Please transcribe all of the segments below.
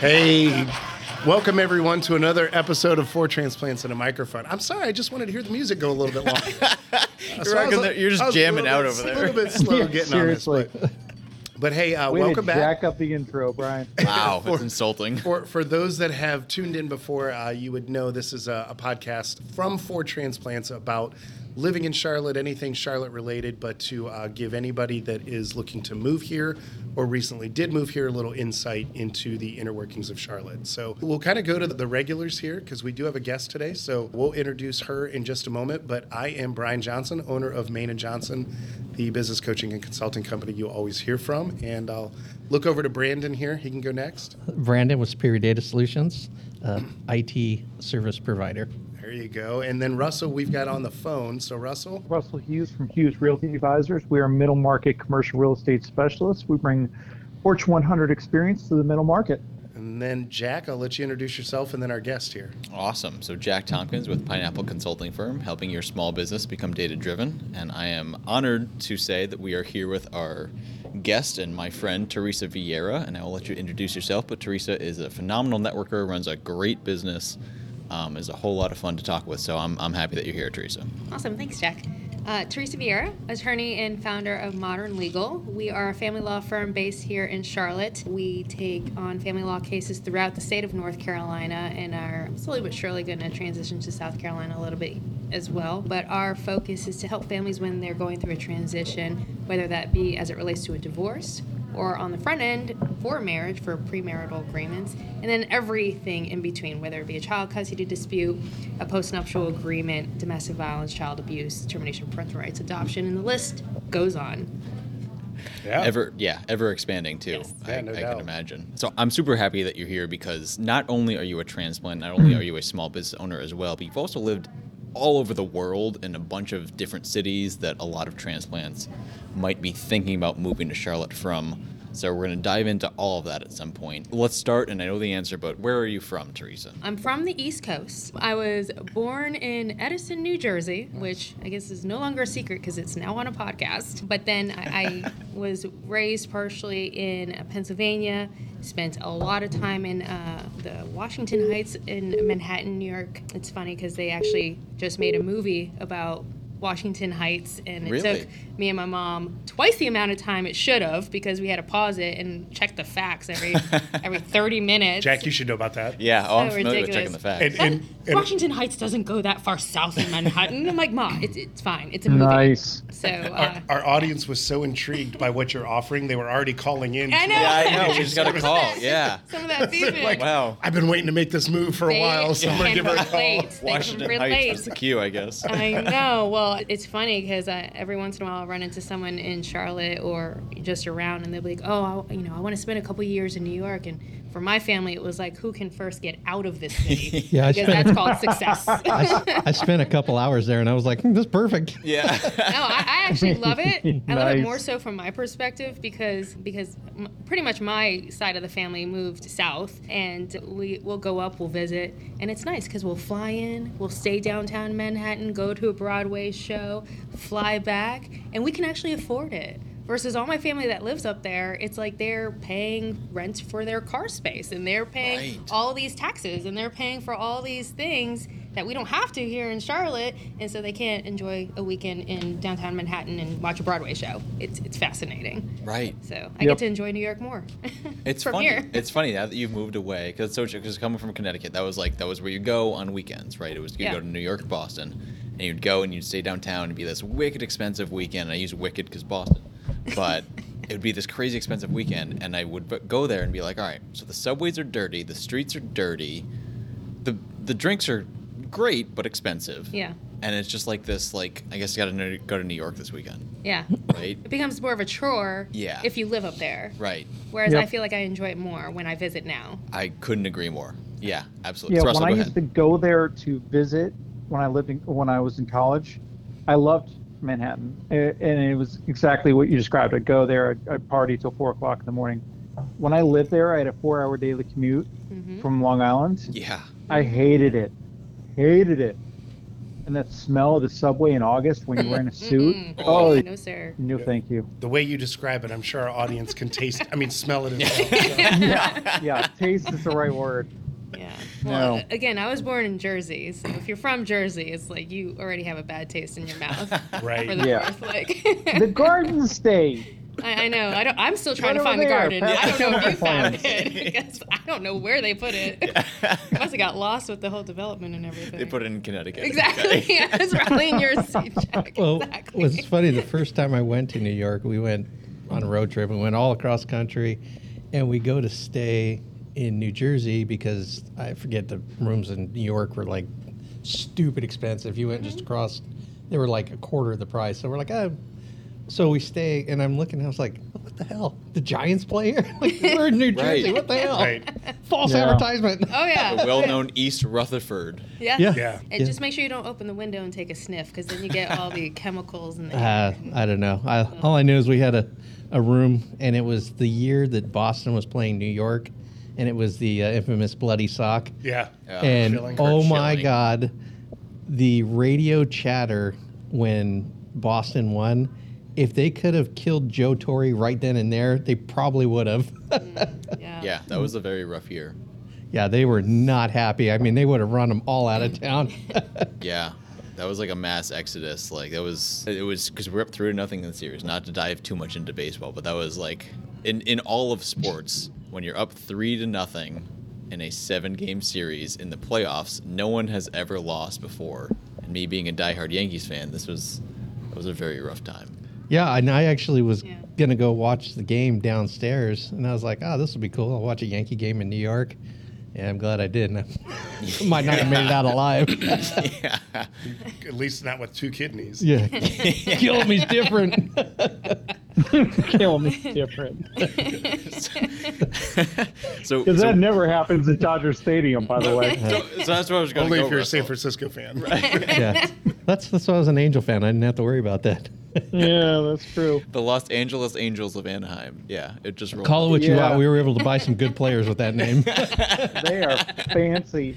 Hey, welcome everyone to another episode of Four Transplants and a Microphone. I'm sorry, I just wanted to hear the music go a little bit longer. You're, rocking the- you're just jamming out over there. A there. little bit slow Yeah, getting seriously. on this. But, but hey, uh, Way welcome to back. jack up the intro, Brian. Wow, For- it's insulting. For, for those that have tuned in before, uh, you would know this is a, a podcast from Four Transplants about living in Charlotte, anything Charlotte related, but to uh, give anybody that is looking to move here or recently did move here a little insight into the inner workings of Charlotte. So we'll kind of go to the regulars here because we do have a guest today. So we'll introduce her in just a moment. But I am Brian Johnson, owner of Main and Johnson, the business coaching and consulting company you always hear from. And I'll look over to Brandon here. He can go next. Brandon with Superior Data Solutions, uh, IT service provider. There you go. And then Russell, we've got on the phone. So Russell, Russell Hughes from Hughes Realty Advisors. We are middle market commercial real estate specialists. We bring Fortune 100 experience to the middle market. and then Jack. I'll let you introduce yourself, and then our guest here. Awesome. So Jack Tompkins with Pineapple Consulting Firm, helping your small business become data driven. And I am honored to say that we are here with our guest and my friend Teresa Vieira. And I will let you introduce yourself. But Teresa is a phenomenal networker, runs a great business, um, is a whole lot of fun to talk with. So I'm, I'm happy that you're here, Teresa. Awesome. Thanks, Jack. Uh, Teresa Vieira, attorney and founder of Modern Legal. We are a family law firm based here in Charlotte. We take on family law cases throughout the state of North Carolina and are slowly but surely going to transition to South Carolina a little bit as well. But our focus is to help families when they're going through a transition, whether that be as it relates to a divorce or on the front end for marriage for premarital agreements, and then everything in between, whether it be a child custody dispute, a postnuptial agreement, domestic violence, child abuse, termination of parental rights, adoption, and the list goes on. Yeah. Ever, yeah, ever expanding too. Yes. I, Yeah, no I doubt. can imagine. So I'm super happy that you're here because not only are you a transplant, not only hmm. are you a small business owner as well, but you've also lived all over the world in a bunch of different cities that a lot of transplants might be thinking about moving to Charlotte from. So we're going to dive into all of that at some point. Let's start, and I know the answer, but where are you from, Teresa? I'm from the East Coast. I was born in Edison, New Jersey, which I guess is no longer a secret because it's now on a podcast. But then I, I was raised partially in uh, Pennsylvania, spent a lot of time in uh, the Washington Heights in Manhattan, New York. It's funny because they actually just made a movie about Washington Heights, and it Really? took me and my mom twice the amount of time it should have because we had to pause it and check the facts every every 30 minutes. Jack, you should know about that. Yeah, oh, I'm So familiar with checking the facts. And- and- and- Washington Heights doesn't go that far south in Manhattan. I'm like, Ma, it's, it's fine. It's a movie. Nice. So, uh, Our, our audience was so intrigued by what you're offering, they were already calling in. I know. yeah, I know. We Just just got a service- call. Yeah. some of that feedback. Like, Wow. I've been waiting to make this move for a while, so I'm gonna give her a call. relate. They can Washington. Heights was the cue, I guess. I know. Well, it's funny because every once in a while I run into someone in Charlotte or just around, and they'll be like, "Oh, I, you know, I want to spend a couple years in New York." And for my family, it was like, "Who can first get out of this city?" Yeah, I because spent- that's called success. I, I spent a couple hours there and I was like, "Hmm, this is perfect. Yeah. no, I, I actually love it. I love it more so from my perspective because because m- pretty much my side of the family moved south, and we will go up, we'll visit, and it's nice because we'll fly in, we'll stay downtown Manhattan, go to a Broadway show, fly back, and we can actually afford it. Versus all my family that lives up there, it's like they're paying rent for their car space and they're paying Right. all these taxes and they're paying for all these things that we don't have to here in Charlotte, and so they can't enjoy a weekend in downtown Manhattan and watch a Broadway show. It's it's fascinating. right. So I Yep. get to enjoy New York more. It's from funny. here. It's funny now that you've moved away because so because coming from Connecticut, that was like that was where you go on weekends, right? It was you Yeah. go to New York, Boston, and you'd go and you'd stay downtown and be this wicked expensive weekend. And I use wicked because Boston, but it would be this crazy expensive weekend, and I would b- go there and be like, all right, so the subways are dirty, the streets are dirty, the the drinks are great but expensive. yeah, And it's just like this, like I guess I got to go to New York this weekend, yeah. right? It becomes more of a chore. Yeah. If you live up there. Right. Whereas Yep. I feel like I enjoy it more when I visit now. I couldn't agree more. Yeah, absolutely. Yeah, So Russell, when I go used to go there to visit when I lived in when I was in college, I loved Manhattan, A- and it was exactly what you described. I'd go there, I'd, I'd party till four o'clock in the morning. When I lived there, I had a four-hour daily commute Mhm. from Long Island. Yeah. I hated it, hated it. And that smell of the subway in August when you're wearing a suit. Mm-mm. Oh, no, sir. no, thank you. The way you describe it, I'm sure our audience can taste. I mean, smell it as well. so. Yeah, yeah. Taste is the right word. Yeah. Well, No. again, I was born in Jersey, so if you're from Jersey, it's like you already have a bad taste in your mouth. Right. For the Yeah. North, like. The Garden State. I, I know. I don't. I'm still trying Right to find over the garden. past I don't know if you the found it because I don't know where they put it. Must have got lost with the whole development and everything. They put it in Connecticut. exactly. yeah, it's probably in your seat, Jack. Well, exactly. what's funny, the first time I went to New York, we went on a road trip. We went all across country, and we go to stay in New Jersey because I forget the rooms in New York were like stupid expensive. You went just across, they were like a quarter of the price. So we're like, oh. So we stay, and I'm looking, and I was like, what the hell? The Giants play here? like, we're in New Jersey. Right. What the hell? Right. False Yeah. advertisement. Oh yeah. The well-known East Rutherford. Yeah. Yeah. Yeah. And Yeah. just make sure you don't open the window and take a sniff, because then you get all the chemicals and the. Uh, I don't know. I, all I knew is we had a, a room, and it was the year that Boston was playing New York, and it was the uh, infamous bloody sock. Yeah. Yeah. and Schilling. oh Kurt my Schilling. God, the radio chatter when Boston won. If they could have killed Joe Torre right then and there, they probably would have. yeah. Yeah, that was a very rough year. yeah, they were not happy. I mean, they would have run them all out of town. Yeah, that was like a mass exodus. Like that was it was because we're up three to nothing in the series. Not to dive too much into baseball, but that was like in in all of sports when you're up three to nothing in a seven game series in the playoffs. No one has ever lost before. And me being a diehard Yankees fan, this was that was a very rough time. Yeah, and I actually was Yeah. gonna go watch the game downstairs, and I was like, "Oh, this will be cool. I'll watch a Yankee game in New York." Yeah, I'm glad I didn't. Might not have made it out alive. yeah. At least not with two kidneys. yeah, kill me's different. Kill me different. so, Because so, that never happens at Dodger Stadium, by the way. so, so that's what I was going to Only go. if you're a San Francisco fan. yeah, that's that's why I was an Angel fan. I didn't have to worry about that. yeah, that's true. The Los Angeles Angels of Anaheim. Yeah, it just rolled. Call it what you Yeah. want. We were able to buy some good players with that name. They are fancy.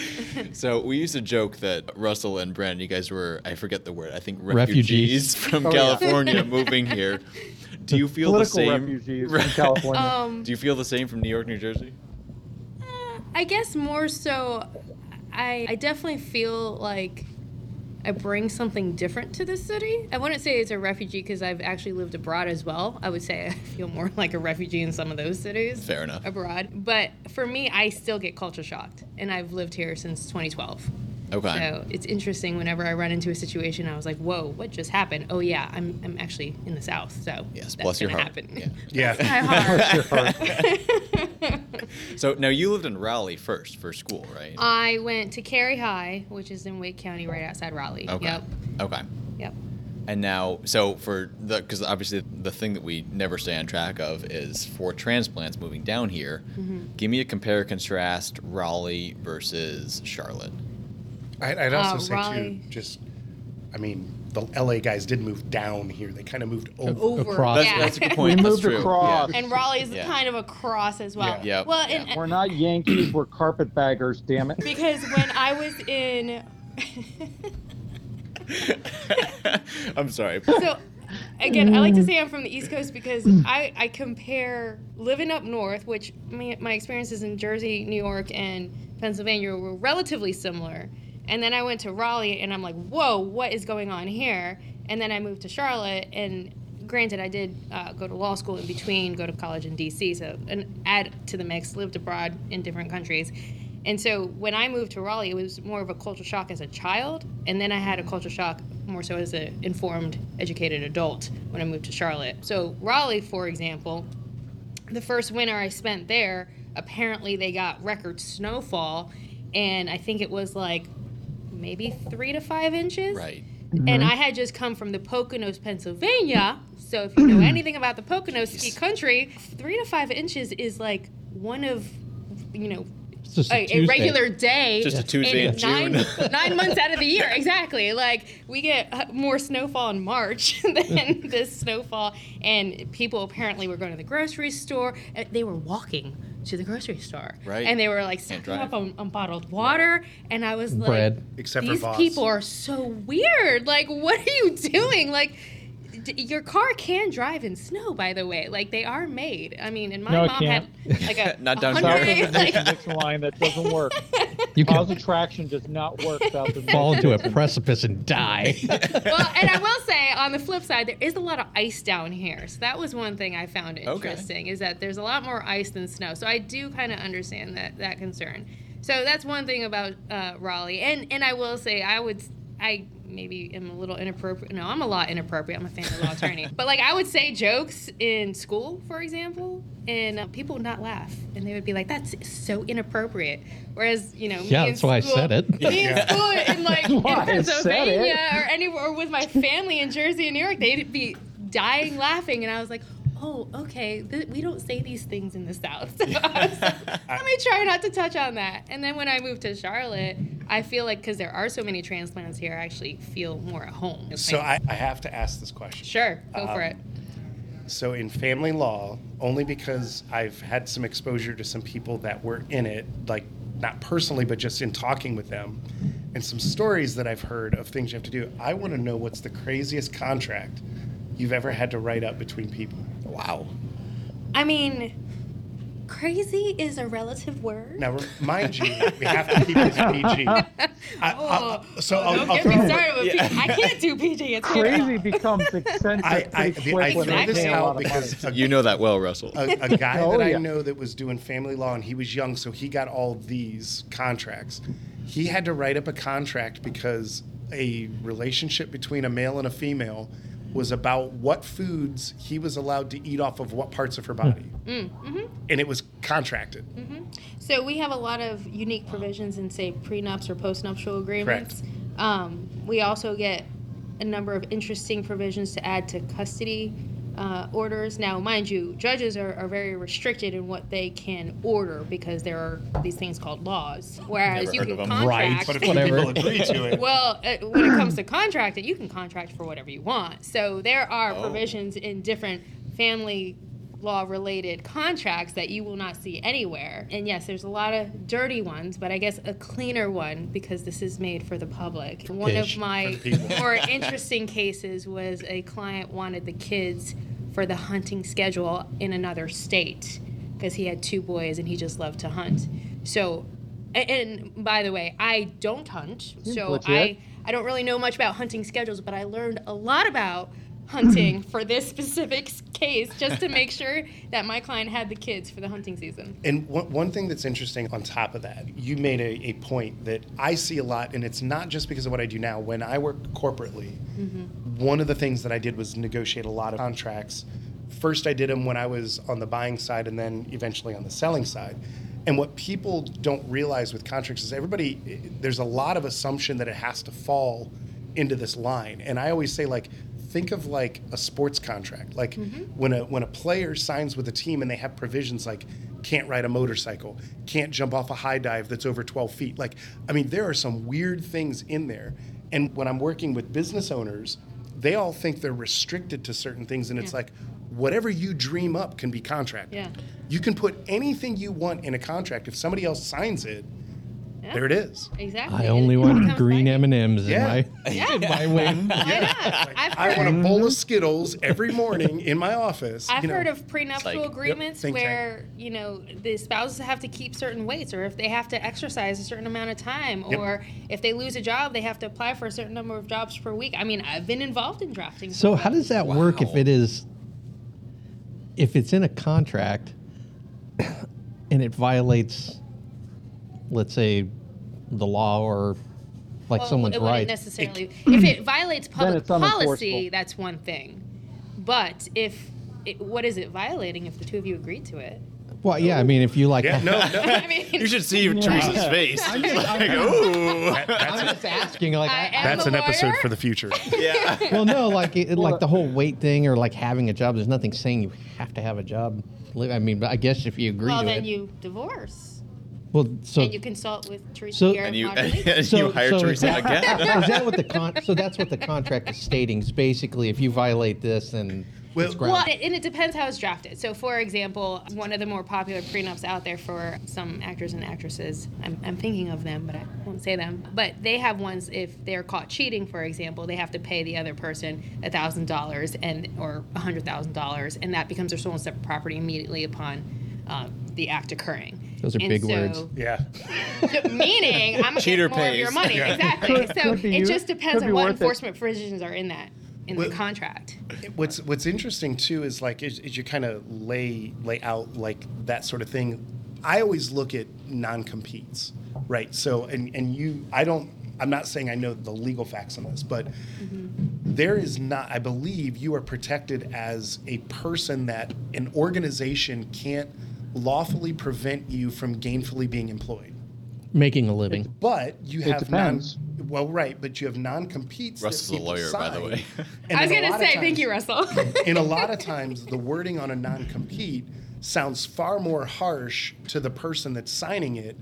So we used to joke that Russell and Brent, you guys were, I forget the word, I think Refugees. refugees, from Oh, yeah. California moving here. Do you feel Political the same? refugees from California. Um, Do you feel the same from New York, New Jersey? I guess more so, I, I definitely feel like I bring something different to this city. I wouldn't say it's a refugee because I've actually lived abroad as well. I would say I feel more like a refugee in some of those cities. Fair enough. Abroad. But for me, I still get culture shocked. And I've lived here since 2012. Okay. So it's interesting whenever I run into a situation, I was like, whoa, what just happened? Oh, yeah, I'm, I'm actually in the South. So Yes, that's bless your gonna heart. happen. Yeah. Yeah. Heart. So now you lived in Raleigh first for school, right? I went to Cary High, which is in Wake County, right outside Raleigh. okay. Yep. Okay. Yep. And now, so for the, because obviously the thing that we never stay on track of is for transplants moving down here, Mm-hmm. give me a compare contrast Raleigh versus Charlotte. I'd, I'd also Uh, say Raleigh. too, just, I mean, the LA guys didn't move down here; they kind of moved over. Over. Across. That's, yeah. that's a good We point. That's moved true. across. and Raleigh is Yeah. kind of across as well. Yeah. Yep. Well, Yeah. and, We're not Yankees, we're carpetbaggers, damn it. because when I was in. I'm sorry. so again i like to say i'm from the east coast because i, I compare living up north which my, my experiences in jersey new york and pennsylvania were relatively similar and then i went to raleigh and i'm like whoa what is going on here and then i moved to charlotte and granted i did uh, go to law school in between go to college in dc so and add to the mix lived abroad in different countries and so when I moved to Raleigh, it was more of a culture shock as a child, and then I had a culture shock more so as an informed, educated adult when I moved to Charlotte. So Raleigh, for example, the first winter I spent there, apparently they got record snowfall, and I think it was like maybe three to five inches. Right. And I had just come from the Poconos, Pennsylvania. So if you know anything about the Poconos ski country, three to five inches is like one of, you know, just a a, a regular day. Just a Tuesday in nine, June. nine months out of the year, exactly. Like we get uh, more snowfall in March than this snowfall, and people apparently were going to the grocery store. Uh, They were walking to the grocery store. Right. And they were like Can't stocking up on, on bottled water. And I was like, Bread. Except for these Voss. people are so weird. Like, what are you doing? Like, d- your car can drive in snow, by the way. Like, they are made. I mean, and my No, mom can't. had like a Not down a here. South of hundred- the like, Dixon line that doesn't work. You can Positive traction does not work south of fall into a precipice and die. well, and I will say on the flip side, there is a lot of ice down here. So that was one thing I found interesting is that there's a lot more ice than snow. So I do kind of understand that that concern. So that's one thing about uh, Raleigh, and and I will say I would I maybe am a little inappropriate. No, I'm a lot inappropriate. I'm a family law attorney, but like I would say jokes in school, for example, and uh, people would not laugh, and they would be like, "That's so inappropriate." Whereas you know, me Yeah, in that's why I said it. Me in school in like in Why I said it. Pennsylvania or anywhere or with my family in Jersey and New York, they'd be dying laughing, and I was like, "Oh, okay, th- we don't say these things in the South." So I was like, Let me try not to touch on that. And then when I moved to Charlotte, I feel like because there are so many transplants here, I actually feel more at home. So I, I have to ask this question. sure go for Um, it. So in family law, only because I've had some exposure to some people that were in it, like not personally, but just in talking with them, and some stories that I've heard of things you have to do. I want to know what's the craziest contract you've ever had to write up between people. Wow. I mean, crazy is a relative word. Now, mind you, we have to keep this PG. I, Oh, I, so I'll, don't I'll get throw me started with PG. I can't do PG. It's Crazy becomes eccentric I, I, pretty the, quick I when throw this pay a lot out because a You know that well, Russell. a, a guy Oh, that I know that was doing family law and he was young, so he got all these contracts. He had to write up a contract because a relationship between a male and a female was about what foods he was allowed to eat off of what parts of her hmm. body. Mm, mm-hmm. And it was contracted. Mm-hmm. So we have a lot of unique provisions in, say, prenups or postnuptial agreements. Um, we also get a number of interesting provisions to add to custody uh, orders. Now, mind you, judges are, are very restricted in what they can order because there are these things called laws. Whereas Never you heard can of 'em. contract. But if Whatever. people agree to it, Well, uh, when it comes to contracting, you can contract for whatever you want. So there are Oh. provisions in different family law related contracts that you will not see anywhere. And yes, there's a lot of dirty ones, but I guess a cleaner one because this is made for the public. One Ish. of my For the people. more interesting cases was a client wanted the kids for the hunting schedule in another state because he had two boys and he just loved to hunt. So and by the way, I don't hunt, so legit. I I don't really know much about hunting schedules, but I learned a lot about hunting for this specific case just to make sure that my client had the kids for the hunting season. And one, one thing that's interesting on top of that, you made a, a point that I see a lot, and it's not just because of what I do now. When I work corporately, mm-hmm. one of the things that I did was negotiate a lot of contracts. First, I did them when I was on the buying side, and then eventually on the selling side. And what people don't realize with contracts is everybody, eh, there's a lot of assumption that it has to fall into this line. And I always say, like, think of like a sports contract. Like mm-hmm. when a when a player signs with a team and they have provisions like can't ride a motorcycle, can't jump off a high dive that's over 12 feet. Like, I mean, there are some weird things in there. And when I'm working with business owners, they all think they're restricted to certain things, and it's like whatever you dream up can be contracted. Yeah. You can put anything you want in a contract. If somebody else signs it, Yeah. there it is. Exactly. I only want green M and M's in Yeah. my Yeah. in my wing. Why not? I've I heard, want a bowl of Skittles every morning in my office. I've you know. heard of prenuptial like- agreements think tank. where you know the spouses have to keep certain weights, or if they have to exercise a certain amount of time, Yep. or if they lose a job, they have to apply for a certain number of jobs per week. I mean, I've been involved in drafting. So how does that work if Wow. it is if it's in a contract and it violates let's say the law or like Well, someone's it wouldn't right. necessarily. if it violates public policy, that's one thing. But if it, what is it violating if the two of you agreed to it? Well, yeah, I mean if you like Yeah, no, no. I mean, You should see Teresa's face. She's like, ooh. That- that's, I'm just asking like I I, that's a an episode for the future. Yeah. well no like it, like the whole weight thing or like having a job there's nothing saying you have to have a job. I mean, but I guess if you agree well, to then it. you divorce well, so and you consult with Teresa So- Vieira And you, Modern and So- you hire so Teresa that- again. is that what the con? So that's what the contract is stating. Is basically, if you violate this, then Well- it's. Well, and it depends how it's drafted. So, for example, one of the more popular prenups out there for some actors and actresses, I'm, I'm thinking of them, but I won't say them. But they have ones if they're caught cheating, for example, they have to pay the other person thousand dollars and or hundred thousand dollars, and that becomes their sole and separate property immediately upon uh, the act occurring. Those are And big so- words. Yeah. meaning, I'm gonna Cheater get more of your money. Yeah. Exactly. Could- so could it just depends on what worth it. enforcement provisions are in that in Well- the contract. What's What's interesting too is like is, is you kind of lay lay out like that sort of thing. I always look at non competes, right? So and and you, I don't. I'm not saying I know the legal facts on this, but mm-hmm. there is not. I believe you are protected as a person that an organization can't lawfully prevent you from gainfully being employed. Making a living. But you It have depends. non. Well, right, but you have non-competes. that Russell's a people lawyer, by the sign. way. And I was in a gonna lot of say, thank times- you, Russell. and a lot of times the wording on a non-compete sounds far more harsh to the person that's signing it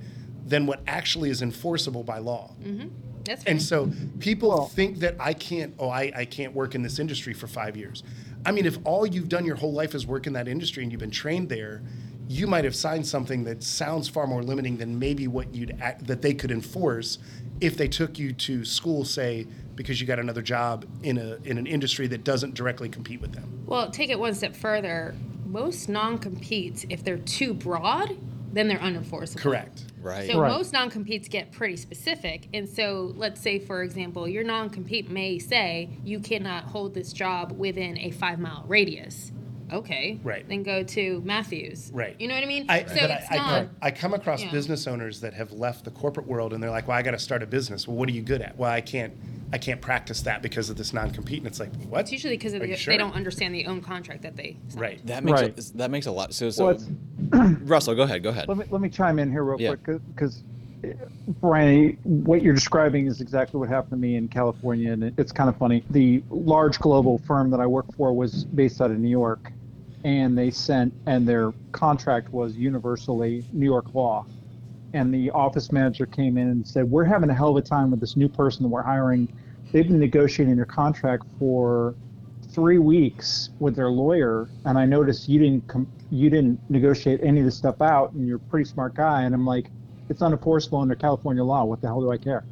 than what actually is enforceable by law. Mm-hmm. That's fair. And so people Well- think that I can't, oh, I, I can't work in this industry for five years. I mean, if all you've done your whole life is work in that industry and you've been trained there, you might have signed something that sounds far more limiting than maybe what you'd act, that they could enforce if they took you to school, say, because you got another job in a in an industry that doesn't directly compete with them. Well, take it one step further. Most non-competes, if they're too broad, then they're unenforceable. Correct. Right. So Right. most non-competes get pretty specific. And so let's say, for example, your non-compete may say you cannot hold this job within a five-mile radius. Okay. Right. Then go to Matthews. Right. You know what I mean? I, so but it's I, not. I, I come across yeah. business owners that have left the corporate world and they're like, "Well, I got to start a business. Well, what are you good at? Well, I can't, I can't practice that because of this non-compete." And it's like, what? it's usually because Are they, they don't understand the own contract that they signed. Right. That makes Right. a, that makes a lot. So so Well, Russell, go ahead. Go ahead. Let me let me chime in here real Yeah. quick because, Brian, what you're describing is exactly what happened to me in California, and it's kind of funny. The large global firm that I worked for was based out of New York, and they sent and their contract was universally New York law. And the office manager came in and said, "We're having a hell of a time with this new person that we're hiring. They've been negotiating their contract for three weeks with their lawyer, and I noticed you didn't com- you didn't negotiate any of this stuff out, and you're a pretty smart guy. And I'm like, it's unenforceable under California law. What the hell do I care?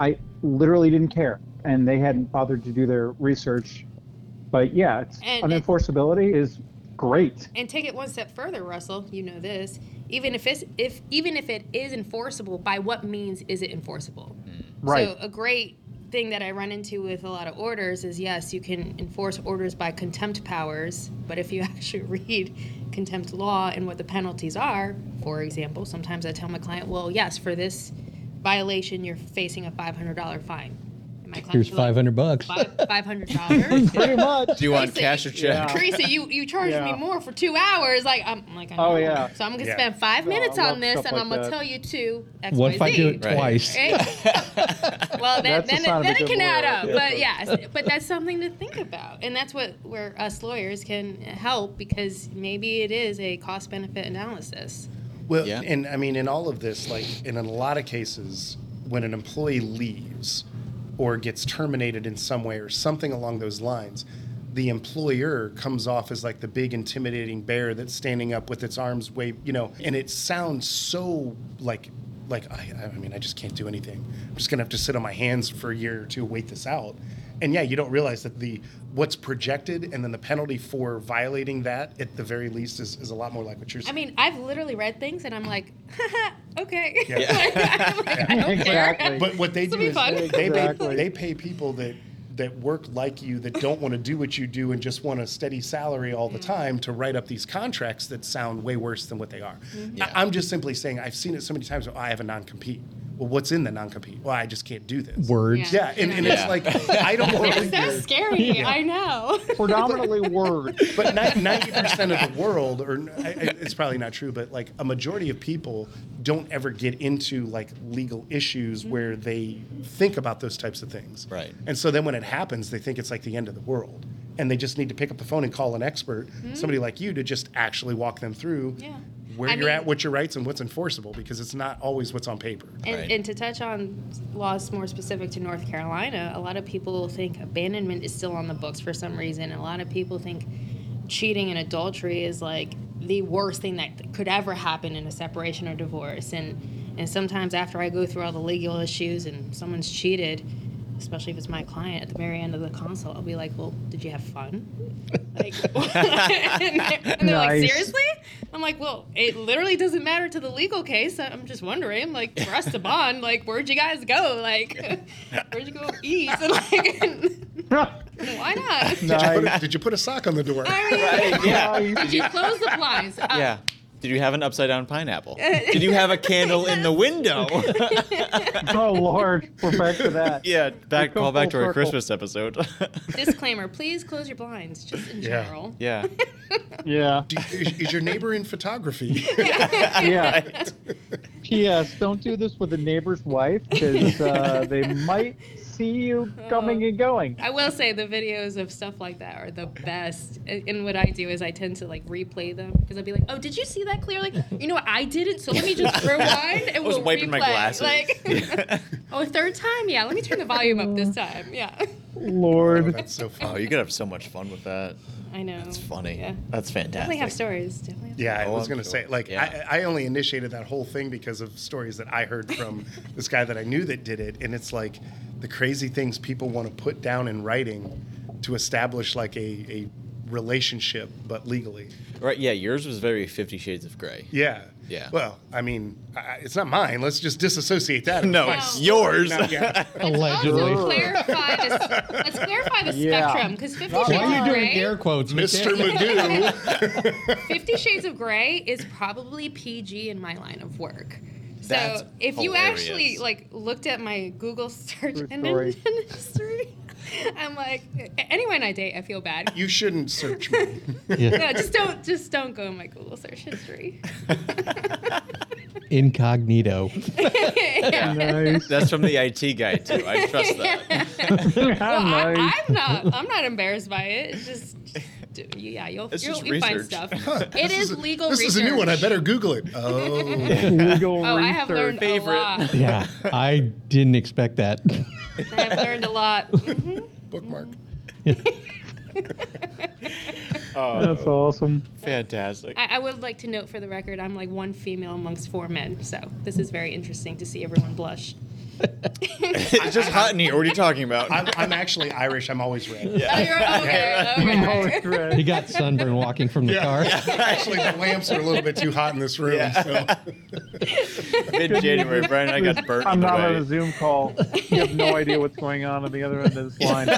I literally didn't care, and they hadn't bothered to do their research. But yeah, it's, And it- unenforceability is great. And take it one step further, Russell. You know this. Even if it's if even if it is enforceable, by what means is it enforceable? Mm. Right. So a great thing that I run into with a lot of orders is yes, you can enforce orders by contempt powers, but if you actually read contempt law and what the penalties are, for example, sometimes I tell my client, well, yes, for this violation, you're facing a $500 fine. And my client Here's will be like, 500 bucks. $500? Pretty much. Do you want Tracy- cash or check? Yeah. Teresa, you, you charged Yeah. me more for two hours. Like I'm I'm like, I Oh, yeah. So I'm gonna Yeah. spend five No, minutes love on this, and like I'm gonna that. tell you to X, What Y, if I do it Right. twice? Right? well, then, That's the then, it, then it good can add lawyer. up. But yeah, but that's something to think about, and that's what where us lawyers can help because maybe it is a cost benefit analysis. Well, Yeah. and I mean, in all of this, like in a lot of cases, when an employee leaves or gets terminated in some way or something along those lines, the employer comes off as like the big intimidating bear that's standing up with its arms waved, you know, and it sounds so like like I, I mean, I just can't do anything. I'm just gonna have to sit on my hands for a year or two, wait this out. And yeah, you don't realize that the what's projected and then the penalty for violating that at the very least is, is a lot more like what you're I mean, I've literally read things, and I'm like, okay. Yeah. I'm like, I don't care. Exactly. But what they This'll do is fun. they pay, they pay people that that work like you that don't want to do what you do and just want a steady salary all the Mm. time to write up these contracts that sound way worse than what they are. Mm-hmm. Yeah. I, am just simply saying I've seen it so many times. oh, I have a non-compete. Well, what's in the non-compete? Well, I just can't do this. Words. Yeah, and, and Yeah. it's like I don't want It's so to. scary. I know. Predominantly words. But ninety percent of the world, or I- I- it's probably not true, but like a majority of people don't ever get into like legal issues mm-hmm. where they think about those types of things. Right. And so then when it happens, they think it's like the end of the world, and they just need to pick up the phone and call an expert, mm-hmm. somebody like you, to just actually walk them through. Yeah. Where I you're mean- at, what your rights, and what's enforceable because it's not always what's on paper. And, Right. and to touch on laws more specific to North Carolina, a lot of people think abandonment is still on the books for some reason. A lot of people think cheating and adultery is like the worst thing that could ever happen in a separation or divorce. And and sometimes after I go through all the legal issues and someone's cheated, especially if it's my client at the very end of the consult, I'll be like, "Well, did you have fun?" Like, and they're, and they're like, "Seriously?" I'm like, "Well, it literally doesn't matter to the legal case. I'm just wondering, like, for us to bond, like, where'd you guys go? Like, where'd you go eat? And like, why not?" Did, you put a, did you put a sock on the door? I mean, Right, yeah. did you close the blinds? Uh, Yeah. Did you have an upside down pineapple? Did you have a candle in the window? oh Lord, we're back to that. yeah, back call back to our circle. Christmas episode. Disclaimer: Please close your blinds, just in Yeah. general. yeah. Yeah. Do you- is, is your neighbor in photography? Yeah. P.S. Don't do this with a neighbor's wife because uh, they might see you oh. coming and going. I will say the videos of stuff like that are the best. And and what I do is I tend to like replay them because I'll be like, "Oh, did you see that clearly? You know what? I didn't. So let me just rewind and I was we'll wiping my replay." glasses. Like, oh, a third time? Yeah. Let me turn the volume up this time. Yeah. Oh, Lord. that's so oh, funny. you could have so much fun with that. I know. It's funny. Yeah. That's Definitely fantastic. have stories. Definitely. Have Yeah, I Oh, was going to say, like, Yeah. I, I only initiated that whole thing because of stories that I heard from this guy that I knew that did it. And it's like the crazy things people want to put down in writing to establish like a, a relationship, but legally. Right? Yeah, yours was very Fifty Shades of Grey. Yeah. Yeah. Well, I mean, I, it's not mine. Let's just disassociate that. No, Wow. it's yours. No, yeah. Allegedly. Also clarify this. Let's clarify the Yeah. spectrum because Fifty Why Shades Why are you doing Grey. air quotes? Mr. Magoo. Fifty Shades of Grey is probably PG in my line of work. So That's if you actually like looked at my Google search True engine history, I'm like anyone I date, I feel bad. You shouldn't search me. Yeah. No, just don't just don't go in my Google search history. Incognito. Nice. That's from the IT guy too. I trust that. Well, nice. I, I'm not. I'm not embarrassed by it. It's just, d- yeah, you'll, It's you'll just you find stuff. Huh, It this is a- legal This is a new one. I better Google it. Oh. Legal Oh, I have learned Favorite. a lot. Yeah, I didn't expect that. I have learned a lot. Mhm. Bookmark. Oh, That's awesome. fantastic. I, I would like to note for the record, I'm like one female amongst four men, so this is very interesting to see everyone blush. it's just hot in here. What are you talking about? I'm, I'm actually Irish. I'm always red. Oh, you're okay. okay. Always red. he got sunburn walking from the car. Actually, the lamps are a little bit too hot in this room. Yeah. So. Mid January, Brian I got burnt I'm not way. on a Zoom call. You have no idea what's going on on the other end of this line.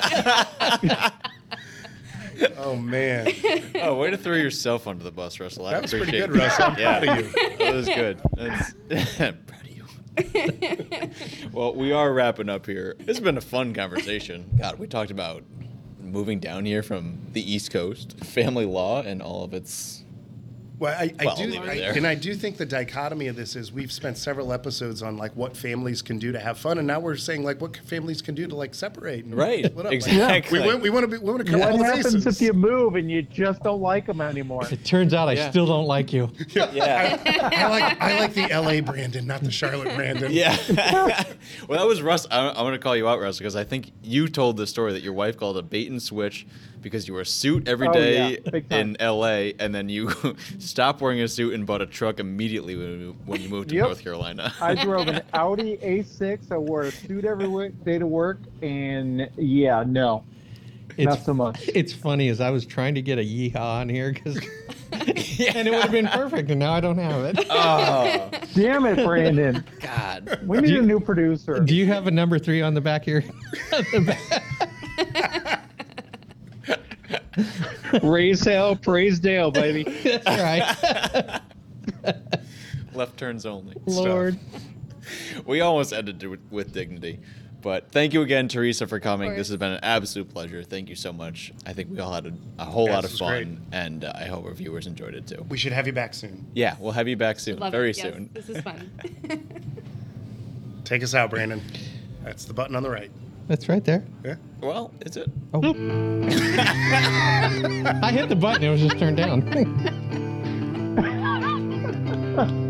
Oh man, Oh, way to throw yourself under the bus, Russell. I that was pretty good, Russell. I'm Yeah. proud of you. That was good. That's, I'm proud of you. well, we are wrapping up here. Has been a fun conversation. God, we talked about moving down here from the East Coast, family law, and all of its. Well, I, I Well, do, I- and I do think the dichotomy of this is we've spent several episodes on like what families can do to have fun, and now we're saying like what families can do to like separate. And Right, split up. Like, exactly. we want we want to be we want to cover What all the happens bases. if you move and you just don't like them anymore? It turns out I Yeah. still don't like you. Yeah. I like I like the L.A. Brandon, not the Charlotte Brandon. Yeah. well, that was Russ. I, I'm going to call you out, Russ, because I think you told the story that your wife called a bait and switch because you wore a suit every Oh, day yeah, in LA, and then you stopped wearing a suit and bought a truck immediately when you, when you moved to Yep. North Carolina. I drove an Audi A6. I wore a suit every day to work, and yeah, no, It's not so much. it's funny as I was trying to get a yeehaw on here because, and it would have been perfect, and now I don't have it. oh, Damn it, Brandon. God. We need you- a new producer. Do you have a number three on the back here? On the back. Raise hell, praise Dale, baby. That's right. Left turns only. Lord. We almost ended it with, with dignity. But thank you again, Teresa, for coming. This has been an absolute pleasure. Thank you so much. I think we all had a, a whole Yeah, lot of was great. fun, and uh, I hope our viewers enjoyed it too. We should have you back soon. Yeah, we'll have you back soon, Love very it. Yes, soon. This is fun. Take us out, Brandon. That's the button on the right. That's right there. Yeah. Well, is it? Oh. I hit the button. It was just turned down.